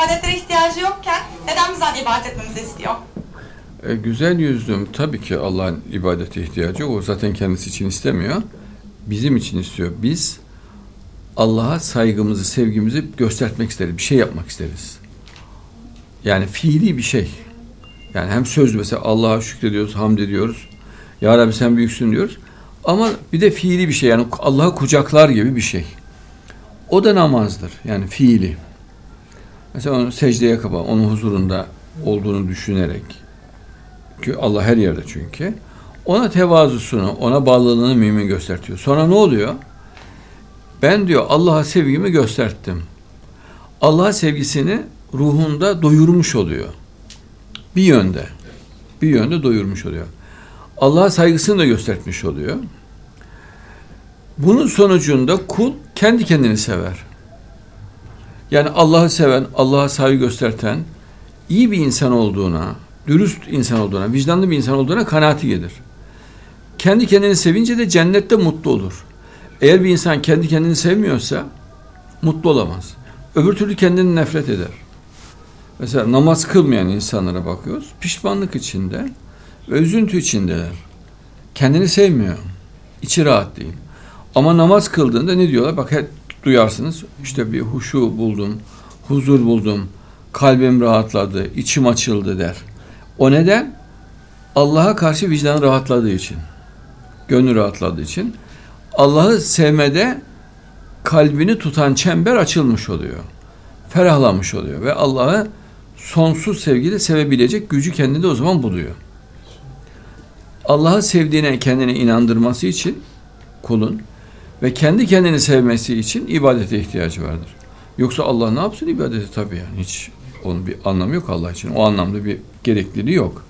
ibadetlere ihtiyacı yokken neden bizden ibadet etmemizi istiyor? E, güzel yüzlüm tabii ki Allah'ın ibadete ihtiyacı yok. O zaten kendisi için istemiyor. Bizim için istiyor. Biz Allah'a saygımızı, sevgimizi göstermek isteriz. Bir şey yapmak isteriz. Yani fiili bir şey. Yani hem sözlü mesela Allah'a şükrediyoruz, hamd ediyoruz. Ya Rabbi sen büyüksün diyoruz. Ama bir de fiili bir şey yani Allah'ı kucaklar gibi bir şey. O da namazdır. Yani fiili. Mesela onu secdeye kapa, onun huzurunda olduğunu düşünerek. Çünkü Allah her yerde çünkü. Ona tevazusunu, ona bağlılığını mümin göstertiyor. Sonra ne oluyor? Ben diyor Allah'a sevgimi gösterttim. Allah'a sevgisini ruhunda doyurmuş oluyor. Bir yönde. Bir yönde doyurmuş oluyor. Allah'a saygısını da göstermiş oluyor. Bunun sonucunda kul kendi kendini sever. Yani Allah'ı seven, Allah'a saygı gösterten, iyi bir insan olduğuna, dürüst insan olduğuna, vicdanlı bir insan olduğuna kanaati gelir. Kendi kendini sevince de cennette mutlu olur. Eğer bir insan kendi kendini sevmiyorsa mutlu olamaz. Öbür türlü kendini nefret eder. Mesela namaz kılmayan insanlara bakıyoruz. Pişmanlık içinde ve üzüntü içindeler. Kendini sevmiyor. İçi rahat değil. Ama namaz kıldığında ne diyorlar? Bak duyarsınız. İşte bir huşu buldum, huzur buldum, kalbim rahatladı, içim açıldı der. O neden? Allah'a karşı vicdan rahatladığı için. Gönlü rahatladığı için. Allah'ı sevmede kalbini tutan çember açılmış oluyor. Ferahlamış oluyor ve Allah'ı sonsuz sevgiyle sevebilecek gücü kendinde o zaman buluyor. Allah'ı sevdiğine kendini inandırması için kulun ve kendi kendini sevmesi için ibadete ihtiyacı vardır. Yoksa Allah ne yapsın ibadeti tabii yani hiç onun bir anlamı yok Allah için. O anlamda bir gerekliliği yok.